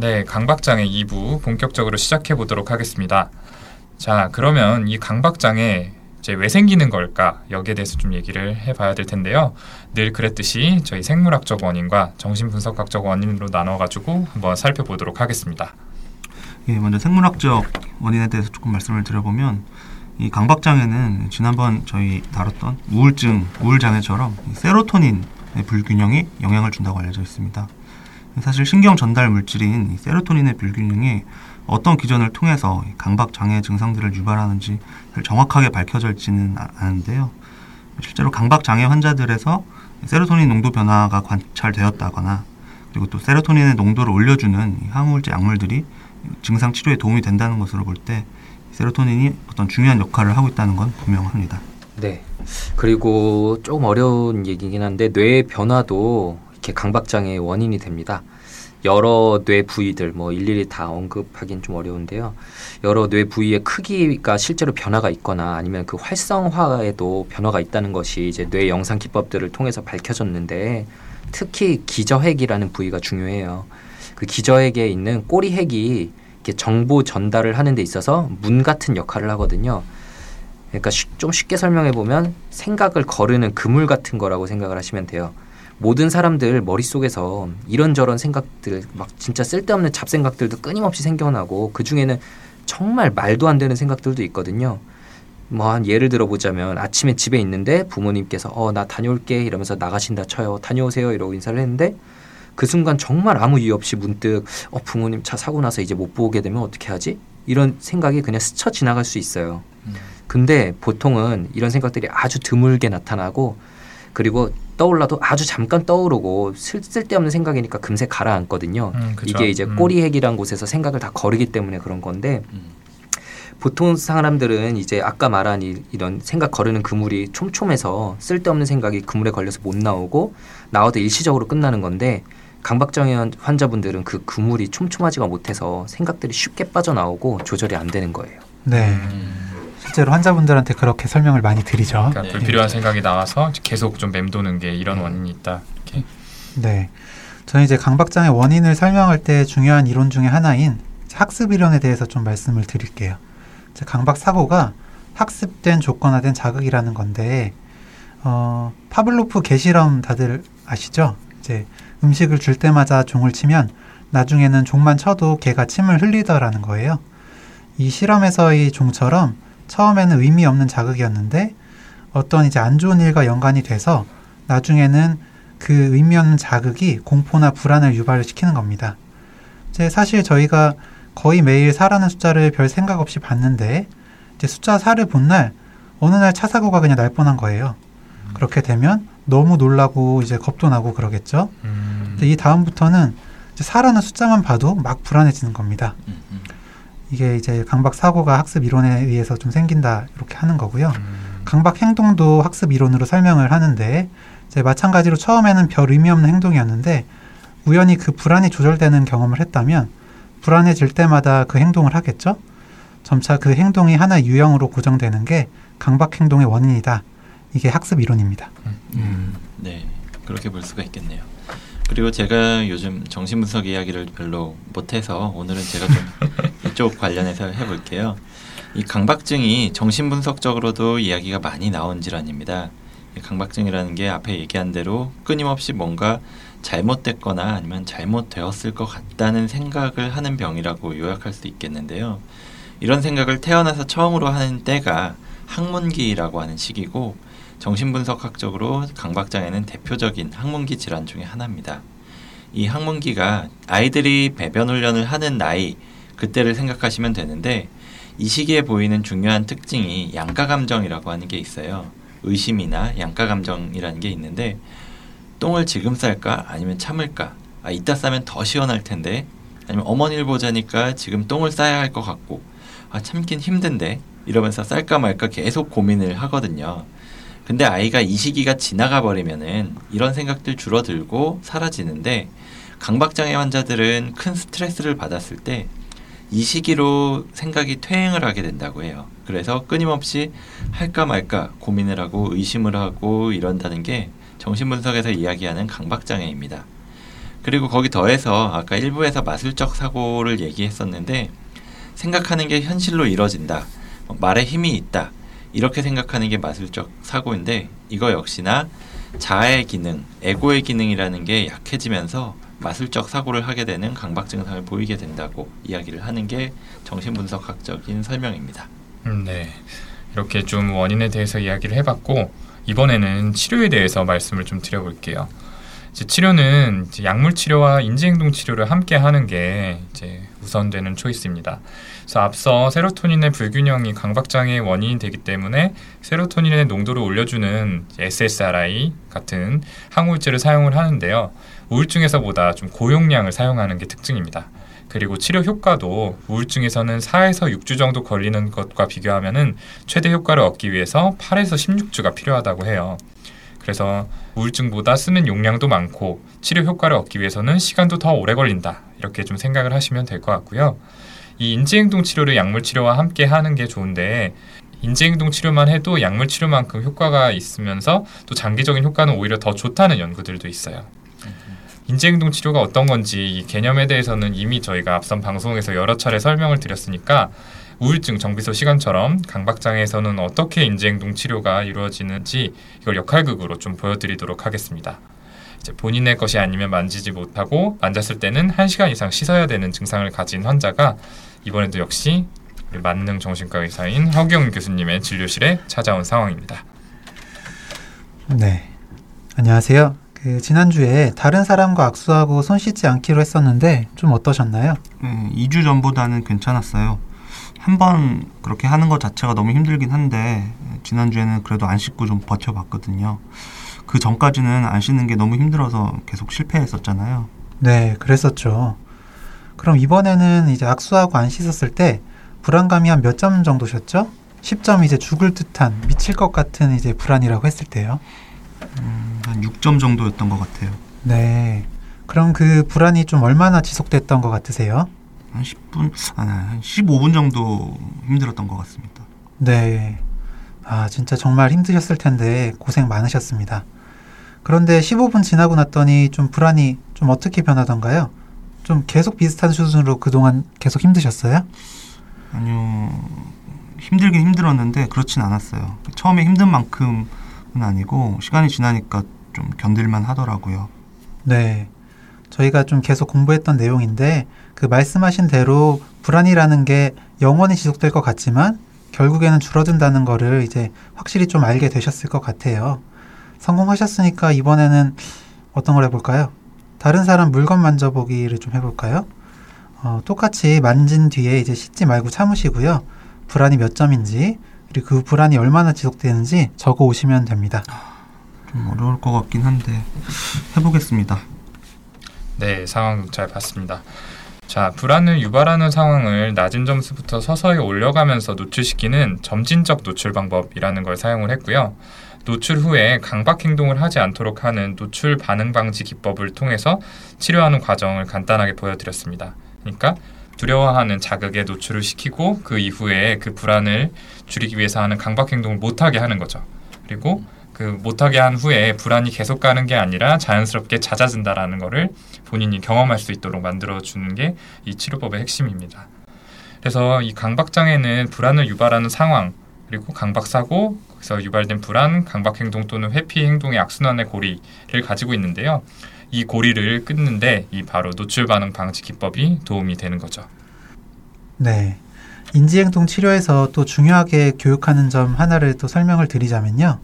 네, 강박장애 2부 본격적으로 시작해 보도록 하겠습니다. 자, 그러면 이 강박장애 이제 왜 생기는 걸까 여기에 대해서 좀 얘기를 해봐야 될 텐데요. 늘 그랬듯이 저희 생물학적 원인과 정신분석학적 원인으로 나눠가지고 한번 살펴보도록 하겠습니다. 예, 먼저 생물학적 원인에 대해서 조금 말씀을 드려보면 이 강박 장애는 지난번 저희 다뤘던 우울증, 우울 장애처럼 세로토닌의 불균형이 영향을 준다고 알려져 있습니다. 사실 신경 전달 물질인 세로토닌의 불균형이 어떤 기전을 통해서 강박 장애 증상들을 유발하는지 정확하게 밝혀져 있지는 않은데요. 실제로 강박 장애 환자들에서 세로토닌 농도 변화가 관찰되었다거나 그리고 또 세로토닌의 농도를 올려주는 항우울제 약물들이 증상 치료에 도움이 된다는 것으로 볼 때 세로토닌이 어떤 중요한 역할을 하고 있다는 건 분명합니다. 네. 그리고 조금 어려운 얘기긴 한데 뇌 변화도 이렇게 강박 장애의 원인이 됩니다. 여러 뇌 부위들 뭐 일일이 다 언급하기는 좀 어려운데요. 여러 뇌 부위의 크기가 실제로 변화가 있거나 아니면 그 활성화에도 변화가 있다는 것이 이제 뇌 영상 기법들을 통해서 밝혀졌는데 특히 기저핵이라는 부위가 중요해요. 그 기저핵에 있는 꼬리핵이 이렇게 정보 전달을 하는 데 있어서 문 같은 역할을 하거든요. 그러니까 쉬, 좀 쉽게 설명해 보면 생각을 거르는 그물 같은 거라고 생각을 하시면 돼요. 모든 사람들 머릿속에서 이런저런 생각들 막 진짜 쓸데없는 잡생각들도 끊임없이 생겨나고 그 중에는 정말 말도 안 되는 생각들도 있거든요. 뭐 한 예를 들어 보자면 아침에 집에 있는데 부모님께서 어 나 다녀올게 이러면서 나가신다 쳐요. 다녀오세요 이러고 인사를 했는데 그 순간 정말 아무 이유 없이 문득 어 부모님 차 사고 나서 이제 못 보게 되면 어떻게 하지? 이런 생각이 그냥 스쳐 지나갈 수 있어요. 음. 근데 보통은 이런 생각들이 아주 드물게 나타나고 그리고 떠올라도 아주 잠깐 떠오르고 쓸데없는 생각이니까 금세 가라앉거든요. 음, 이게 이제 음. 꼬리핵이란 곳에서 생각을 다 거르기 때문에 그런 건데 음. 보통 사람들은 이제 아까 말한 이, 이런 생각 거르는 그물이 촘촘해서 쓸데없는 생각이 그물에 걸려서 못 나오고 나와도 일시적으로 끝나는 건데 강박장애 환자분들은 그 그물이 촘촘하지가 못해서 생각들이 쉽게 빠져나오고 조절이 안 되는 거예요. 네. 음. 실제로 환자분들한테 그렇게 설명을 많이 드리죠. 그러니까 불필요한 네. 생각이 나와서 계속 좀 맴도는 게 이런 네. 원인이 있다. 이렇게. 네. 저는 이제 강박장애 원인을 설명할 때 중요한 이론 중에 하나인 학습 이론에 대해서 좀 말씀을 드릴게요. 강박 사고가 학습된 조건화된 자극이라는 건데 어, 파블로프 개실험 다들 아시죠? 이제 음식을 줄 때마다 종을 치면 나중에는 종만 쳐도 개가 침을 흘리더라는 거예요. 이 실험에서의 종처럼 처음에는 의미 없는 자극이었는데 어떤 이제 안 좋은 일과 연관이 돼서 나중에는 그 의미 없는 자극이 공포나 불안을 유발시키는 겁니다. 이제 사실 저희가 거의 매일 4라는 숫자를 별 생각 없이 봤는데 이제 숫자 4를 본 날 어느 날 차 사고가 그냥 날 뻔한 거예요. 음. 그렇게 되면 너무 놀라고 이제 겁도 나고 그러겠죠. 음. 이 다음부터는 이제 4라는 숫자만 봐도 막 불안해지는 겁니다. 음. 음. 이게 이제 강박 사고가 학습 이론에 의해서 좀 생긴다 이렇게 하는 거고요. 음. 강박 행동도 학습 이론으로 설명을 하는데 이제 마찬가지로 처음에는 별 의미 없는 행동이었는데 우연히 그 불안이 조절되는 경험을 했다면 불안해질 때마다 그 행동을 하겠죠. 점차 그 행동이 하나의 유형으로 고정되는 게 강박 행동의 원인이다. 이게 학습 이론입니다. 음. 음. 네, 그렇게 볼 수가 있겠네요. 그리고 제가 요즘 정신분석 이야기를 별로 못해서 오늘은 제가 좀 이쪽 관련해서 해볼게요. 이 강박증이 정신분석적으로도 이야기가 많이 나온 질환입니다. 강박증이라는 게 앞에 얘기한 대로 끊임없이 뭔가 잘못됐거나 아니면 잘못되었을 것 같다는 생각을 하는 병이라고 요약할 수 있겠는데요. 이런 생각을 태어나서 처음으로 하는 때가 학문기라고 하는 시기고 정신분석학적으로 강박장애는 대표적인 학문기 질환 중의 하나입니다. 이 학문기가 아이들이 배변 훈련을 하는 나이 그때를 생각하시면 되는데 이 시기에 보이는 중요한 특징이 양가 감정이라고 하는 게 있어요. 의심이나 양가 감정이라는 게 있는데 똥을 지금 쌀까 아니면 참을까? 아 이따 싸면 더 시원할 텐데 아니면 어머니를 보자니까 지금 똥을 싸야 할 것 같고 아 참긴 힘든데 이러면서 쌀까 말까 계속 고민을 하거든요. 근데 아이가 이 시기가 지나가 버리면은 이런 생각들 줄어들고 사라지는데 강박장애 환자들은 큰 스트레스를 받았을 때 이 시기로 생각이 퇴행을 하게 된다고 해요. 그래서 끊임없이 할까 말까 고민을 하고 의심을 하고 이런다는 게 정신분석에서 이야기하는 강박장애입니다. 그리고 거기 더해서 아까 일부에서 마술적 사고를 얘기했었는데 생각하는 게 현실로 이뤄진다. 말에 힘이 있다. 이렇게 생각하는 게 마술적 사고인데 이거 역시나 자아의 기능, 에고의 기능이라는 게 약해지면서 마술적 사고를 하게 되는 강박 증상을 보이게 된다고 이야기를 하는 게 정신분석학적인 설명입니다. 음, 네. 이렇게 좀 원인에 대해서 이야기를 해봤고 이번에는 치료에 대해서 말씀을 좀 드려볼게요. 이제 치료는 이제 약물 치료와 인지행동 치료를 함께 하는 게 이제 우선되는 초이스입니다. 그래서 앞서 세로토닌의 불균형이 강박장애의 원인이 되기 때문에 세로토닌의 농도를 올려주는 SSRI 같은 항우울제를 사용을 하는데요. 우울증에서보다 좀 고용량을 사용하는 게 특징입니다. 그리고 치료 효과도 우울증에서는 4에서 6주 정도 걸리는 것과 비교하면은 최대 효과를 얻기 위해서 8에서 16주가 필요하다고 해요. 그래서 우울증보다 쓰는 용량도 많고 치료 효과를 얻기 위해서는 시간도 더 오래 걸린다. 이렇게 좀 생각을 하시면 될 것 같고요. 이 인지행동 치료를 약물 치료와 함께 하는 게 좋은데 인지행동 치료만 해도 약물 치료만큼 효과가 있으면서 또 장기적인 효과는 오히려 더 좋다는 연구들도 있어요. 인지행동 치료가 어떤 건지 이 개념에 대해서는 이미 저희가 앞선 방송에서 여러 차례 설명을 드렸으니까 우울증 정비소 시간처럼 강박장애에서는 어떻게 인지행동 치료가 이루어지는지 이걸 역할극으로 좀 보여드리도록 하겠습니다. 이제 본인의 것이 아니면 만지지 못하고 만졌을 때는 1시간 이상 씻어야 되는 증상을 가진 환자가 이번에도 역시 우리 만능 정신과 의사인 허경 교수님의 진료실에 찾아온 상황입니다. 네. 안녕하세요. 그 지난주에 다른 사람과 악수하고 손 씻지 않기로 했었는데 좀 어떠셨나요? 네, 2주 전보다는 괜찮았어요. 한 번 그렇게 하는 것 자체가 너무 힘들긴 한데 지난주에는 그래도 안 씻고 좀 버텨봤거든요. 그 전까지는 안 씻는 게 너무 힘들어서 계속 실패했었잖아요. 네, 그랬었죠. 그럼 이번에는 이제 악수하고 안 씻었을 때 불안감이 한 몇 점 정도셨죠? 10점 이제 죽을 듯한 미칠 것 같은 이제 불안이라고 했을 때요. 음, 한 6점 정도였던 것 같아요. 네. 그럼 그 불안이 좀 얼마나 지속됐던 것 같으세요? 한 10분, 아, 한 15분 정도 힘들었던 것 같습니다. 네. 아, 진짜 정말 힘드셨을 텐데 고생 많으셨습니다. 그런데 15분 지나고 났더니 좀 불안이 좀 어떻게 변하던가요? 좀 계속 비슷한 수준으로 그동안 계속 힘드셨어요? 아니요, 힘들긴 힘들었는데 그렇진 않았어요. 처음에 힘든 만큼은 아니고 시간이 지나니까 좀 견딜만 하더라고요. 네. 저희가 좀 계속 공부했던 내용인데 그 말씀하신 대로 불안이라는 게 영원히 지속될 것 같지만 결국에는 줄어든다는 거를 이제 확실히 좀 알게 되셨을 것 같아요. 성공하셨으니까 이번에는 어떤 걸 해볼까요? 다른 사람 물건 만져보기를 좀 해볼까요? 어, 똑같이 만진 뒤에 이제 씻지 말고 참으시고요. 불안이 몇 점인지 그리고 그 불안이 얼마나 지속되는지 적어 오시면 됩니다. 좀 어려울 것 같긴 한데 해보겠습니다. 네, 상황 잘 봤습니다. 자, 불안을 유발하는 상황을 낮은 점수부터 서서히 올려가면서 노출시키는 점진적 노출 방법이라는 걸 사용을 했고요. 노출 후에 강박 행동을 하지 않도록 하는 노출 반응 방지 기법을 통해서 치료하는 과정을 간단하게 보여드렸습니다. 그러니까 두려워하는 자극에 노출을 시키고 그 이후에 그 불안을 줄이기 위해서 하는 강박 행동을 못하게 하는 거죠. 그리고 그 못하게 한 후에 불안이 계속 가는 게 아니라 자연스럽게 잦아든다라는 거를 본인이 경험할 수 있도록 만들어 주는 게 이 치료법의 핵심입니다. 그래서 이 강박 장애는 불안을 유발하는 상황 그리고 강박 사고 그래서 유발된 불안, 강박 행동 또는 회피 행동의 악순환의 고리를 가지고 있는데요. 이 고리를 끊는데 이 바로 노출 반응 방지 기법이 도움이 되는 거죠. 네. 인지행동 치료에서 또 중요하게 교육하는 점 하나를 또 설명을 드리자면요.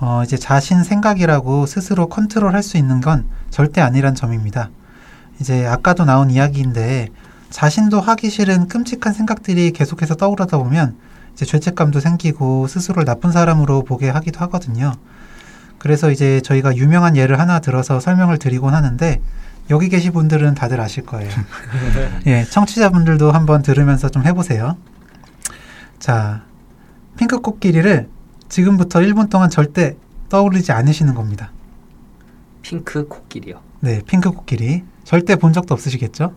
어, 이제 자신 생각이라고 스스로 컨트롤 할 수 있는 건 절대 아니란 점입니다. 이제 아까도 나온 이야기인데 자신도 하기 싫은 끔찍한 생각들이 계속해서 떠오르다 보면 이제 죄책감도 생기고 스스로를 나쁜 사람으로 보게 하기도 하거든요. 그래서 이제 저희가 유명한 예를 하나 들어서 설명을 드리곤 하는데 여기 계신 분들은 다들 아실 거예요. 예, 청취자분들도 한번 들으면서 좀 해보세요. 자, 핑크 코끼리를 지금부터 1분 동안 절대 떠올리지 않으시는 겁니다. 핑크 코끼리요. 네, 핑크 코끼리. 절대 본 적도 없으시겠죠?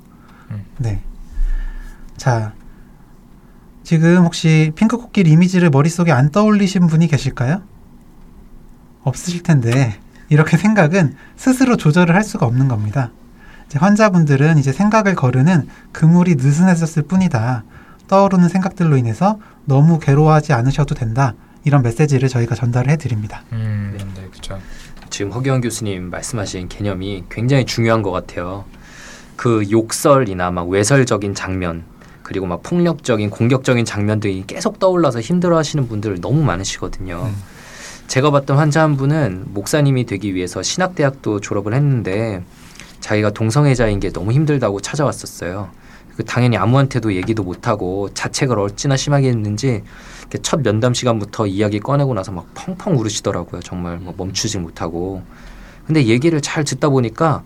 음. 네. 자, 지금 혹시 핑크 코끼리 이미지를 머릿속에 안 떠올리신 분이 계실까요? 없으실 텐데, 이렇게 생각은 스스로 조절을 할 수가 없는 겁니다. 이제 환자분들은 이제 생각을 거르는 그물이 느슨해졌을 뿐이다. 떠오르는 생각들로 인해서 너무 괴로워하지 않으셔도 된다. 이런 메시지를 저희가 전달해 드립니다. 음, 네, 그렇죠. 지금 허기원 교수님 말씀하신 개념이 굉장히 중요한 것 같아요. 그 욕설이나 막 외설적인 장면 그리고 막 폭력적인 공격적인 장면들이 계속 떠올라서 힘들어하시는 분들 너무 많으시거든요. 음. 제가 봤던 환자 한 분은 목사님이 되기 위해서 신학대학도 졸업을 했는데 자기가 동성애자인 게 너무 힘들다고 찾아왔었어요. 그 당연히 아무한테도 얘기도 못하고 자책을 어찌나 심하게 했는지 첫 면담 시간부터 이야기 꺼내고 나서 막 펑펑 울으시더라고요. 정말 뭐 멈추지 못하고. 근데 얘기를 잘 듣다 보니까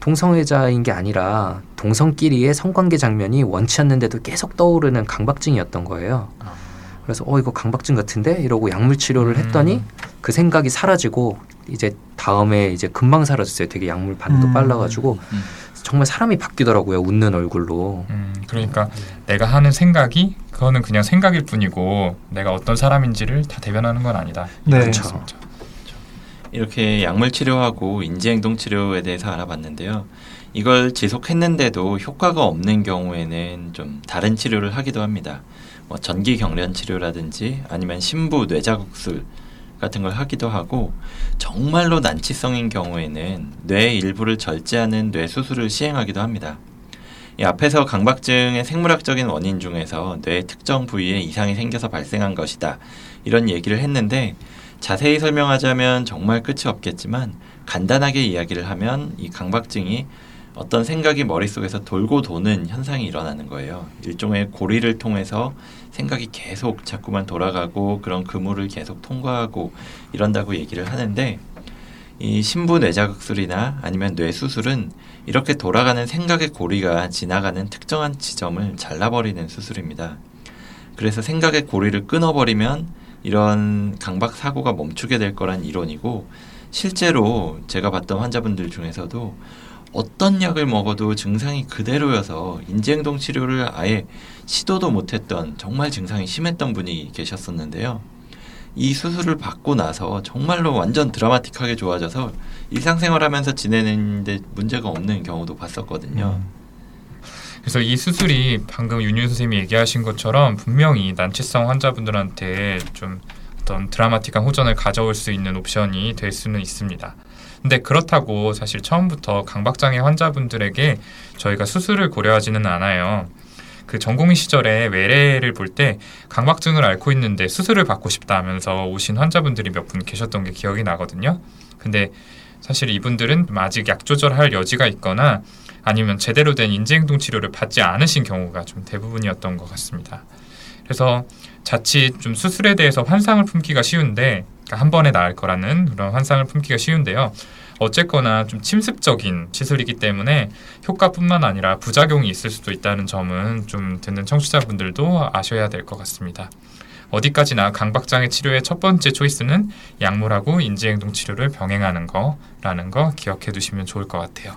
동성애자인 게 아니라 동성끼리의 성관계 장면이 원치 않는데도 계속 떠오르는 강박증이었던 거예요. 그래서 어 이거 강박증 같은데 이러고 약물 치료를 했더니 음. 그 생각이 사라지고 이제 다음에 이제 금방 사라졌어요. 되게 약물 반응도 음. 빨라가지고 음. 정말 사람이 바뀌더라고요. 웃는 얼굴로. 음, 그러니까 내가 하는 생각이 그거는 그냥 생각일 뿐이고 내가 어떤 사람인지를 다 대변하는 건 아니다. 네. 그렇죠. 이렇게 약물 치료하고 인지행동 치료에 대해서 알아봤는데요. 이걸 지속했는데도 효과가 없는 경우에는 좀 다른 치료를 하기도 합니다. 뭐 전기 경련 치료라든지 아니면 심부 뇌자극술 같은 걸 하기도 하고 정말로 난치성인 경우에는 뇌 일부를 절제하는 뇌 수술을 시행하기도 합니다. 이 앞에서 강박증의 생물학적인 원인 중에서 뇌 특정 부위에 이상이 생겨서 발생한 것이다. 이런 얘기를 했는데 자세히 설명하자면 정말 끝이 없겠지만 간단하게 이야기를 하면 이 강박증이 어떤 생각이 머릿속에서 돌고 도는 현상이 일어나는 거예요. 일종의 고리를 통해서 생각이 계속 자꾸만 돌아가고 그런 그물을 계속 통과하고 이런다고 얘기를 하는데 이 신부 뇌자극술이나 아니면 뇌수술은 이렇게 돌아가는 생각의 고리가 지나가는 특정한 지점을 잘라버리는 수술입니다. 그래서 생각의 고리를 끊어버리면 이런 강박 사고가 멈추게 될 거란 이론이고 실제로 제가 봤던 환자분들 중에서도 어떤 약을 먹어도 증상이 그대로여서 인지행동 치료를 아예 시도도 못했던 정말 증상이 심했던 분이 계셨었는데요. 이 수술을 받고 나서 정말로 완전 드라마틱하게 좋아져서 일상생활하면서 지내는데 문제가 없는 경우도 봤었거든요. 음. 그래서 이 수술이 방금 윤유 선생님이 얘기하신 것처럼 분명히 난치성 환자분들한테 좀 어떤 드라마틱한 호전을 가져올 수 있는 옵션이 될 수는 있습니다. 근데 그렇다고 사실 처음부터 강박장애 환자분들에게 저희가 수술을 고려하지는 않아요. 그 전공의 시절에 외래를 볼 때 강박증을 앓고 있는데 수술을 받고 싶다 하면서 오신 환자분들이 몇 분 계셨던 게 기억이 나거든요. 근데 사실 이분들은 좀 아직 약 조절할 여지가 있거나 아니면 제대로 된 인지행동 치료를 받지 않으신 경우가 좀 대부분이었던 것 같습니다. 그래서 자칫 좀 수술에 대해서 환상을 품기가 쉬운데 그러니까 한 번에 나을 거라는 그런 환상을 품기가 쉬운데요. 어쨌거나 좀 침습적인 시술이기 때문에 효과뿐만 아니라 부작용이 있을 수도 있다는 점은 좀 듣는 청취자분들도 아셔야 될 것 같습니다. 어디까지나 강박장애 치료의 첫 번째 초이스는 약물하고 인지행동 치료를 병행하는 거라는 거 기억해 두시면 좋을 것 같아요.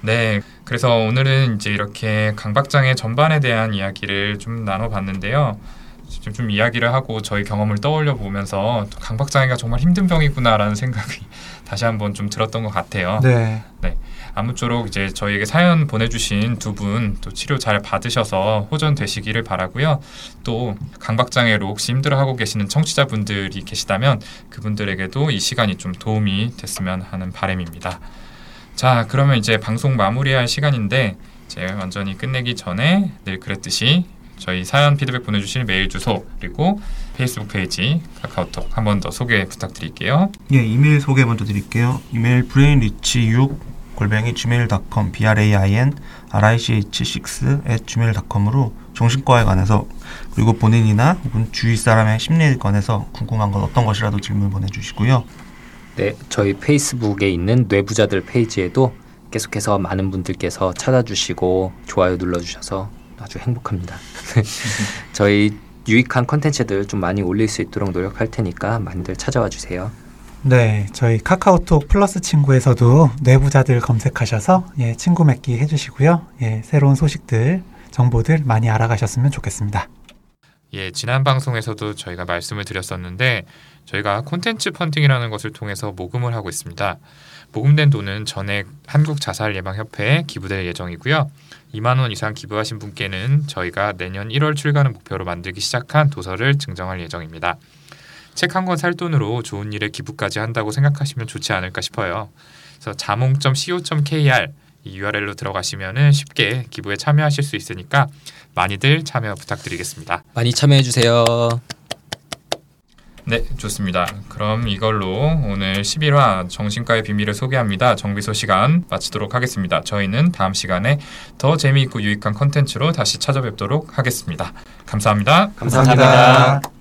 네, 그래서 오늘은 이제 이렇게 강박장애 전반에 대한 이야기를 좀 나눠봤는데요. 좀, 좀 이야기를 하고 저희 경험을 떠올려 보면서 또 강박장애가 정말 힘든 병이구나라는 생각이 다시 한번 좀 들었던 것 같아요. 네. 아무쪼록 이제 저희에게 사연 보내주신 두 분 또 치료 잘 받으셔서 호전 되시기를 바라고요. 또 강박장애로 혹시 힘들어하고 계시는 청취자분들이 계시다면 그분들에게도 이 시간이 좀 도움이 됐으면 하는 바람입니다. 자, 그러면 이제 방송 마무리할 시간인데 이제 완전히 끝내기 전에 늘 그랬듯이 저희 사연 피드백 보내주실 메일 주소 그리고 페이스북 페이지 카카오톡 한 번 더 소개 부탁드릴게요. 예, 이메일 소개 먼저 드릴게요. 이메일 brainrich6 골뱅이 gmail.com b r a i n r i c h 6 at gmail.com으로 정신과에 관해서 그리고 본인이나 혹은 주위 사람의 심리에 관해서 궁금한 건 어떤 것이라도 질문 보내주시고요. 네, 저희 페이스북에 있는 뇌부자들 페이지에도 계속해서 많은 분들께서 찾아주시고 좋아요 눌러주셔서 아주 행복합니다. 저희 유익한 컨텐츠들 좀 많이 올릴 수 있도록 노력할 테니까 많이들 찾아와 주세요. 네, 저희 카카오톡 플러스 친구에서도 내부자들 검색하셔서 예, 친구 맺기 해주시고요. 예, 새로운 소식들, 정보들 많이 알아가셨으면 좋겠습니다. 예, 지난 방송에서도 저희가 말씀을 드렸었는데 저희가 콘텐츠 펀딩이라는 것을 통해서 모금을 하고 있습니다. 모금된 돈은 전액 한국자살예방협회에 기부될 예정이고요. 2만 원 이상 기부하신 분께는 저희가 내년 1월 출간을 목표로 만들기 시작한 도서를 증정할 예정입니다. 책 한 권 살 돈으로 좋은 일에 기부까지 한다고 생각하시면 좋지 않을까 싶어요. 그래서 자몽.co.kr 이 URL로 들어가시면은 쉽게 기부에 참여하실 수 있으니까 많이들 참여 부탁드리겠습니다. 많이 참여해 주세요. 네, 좋습니다. 그럼 이걸로 오늘 11화 정신과의 비밀을 소개합니다. 정비소 시간 마치도록 하겠습니다. 저희는 다음 시간에 더 재미있고 유익한 컨텐츠로 다시 찾아뵙도록 하겠습니다. 감사합니다. 감사합니다.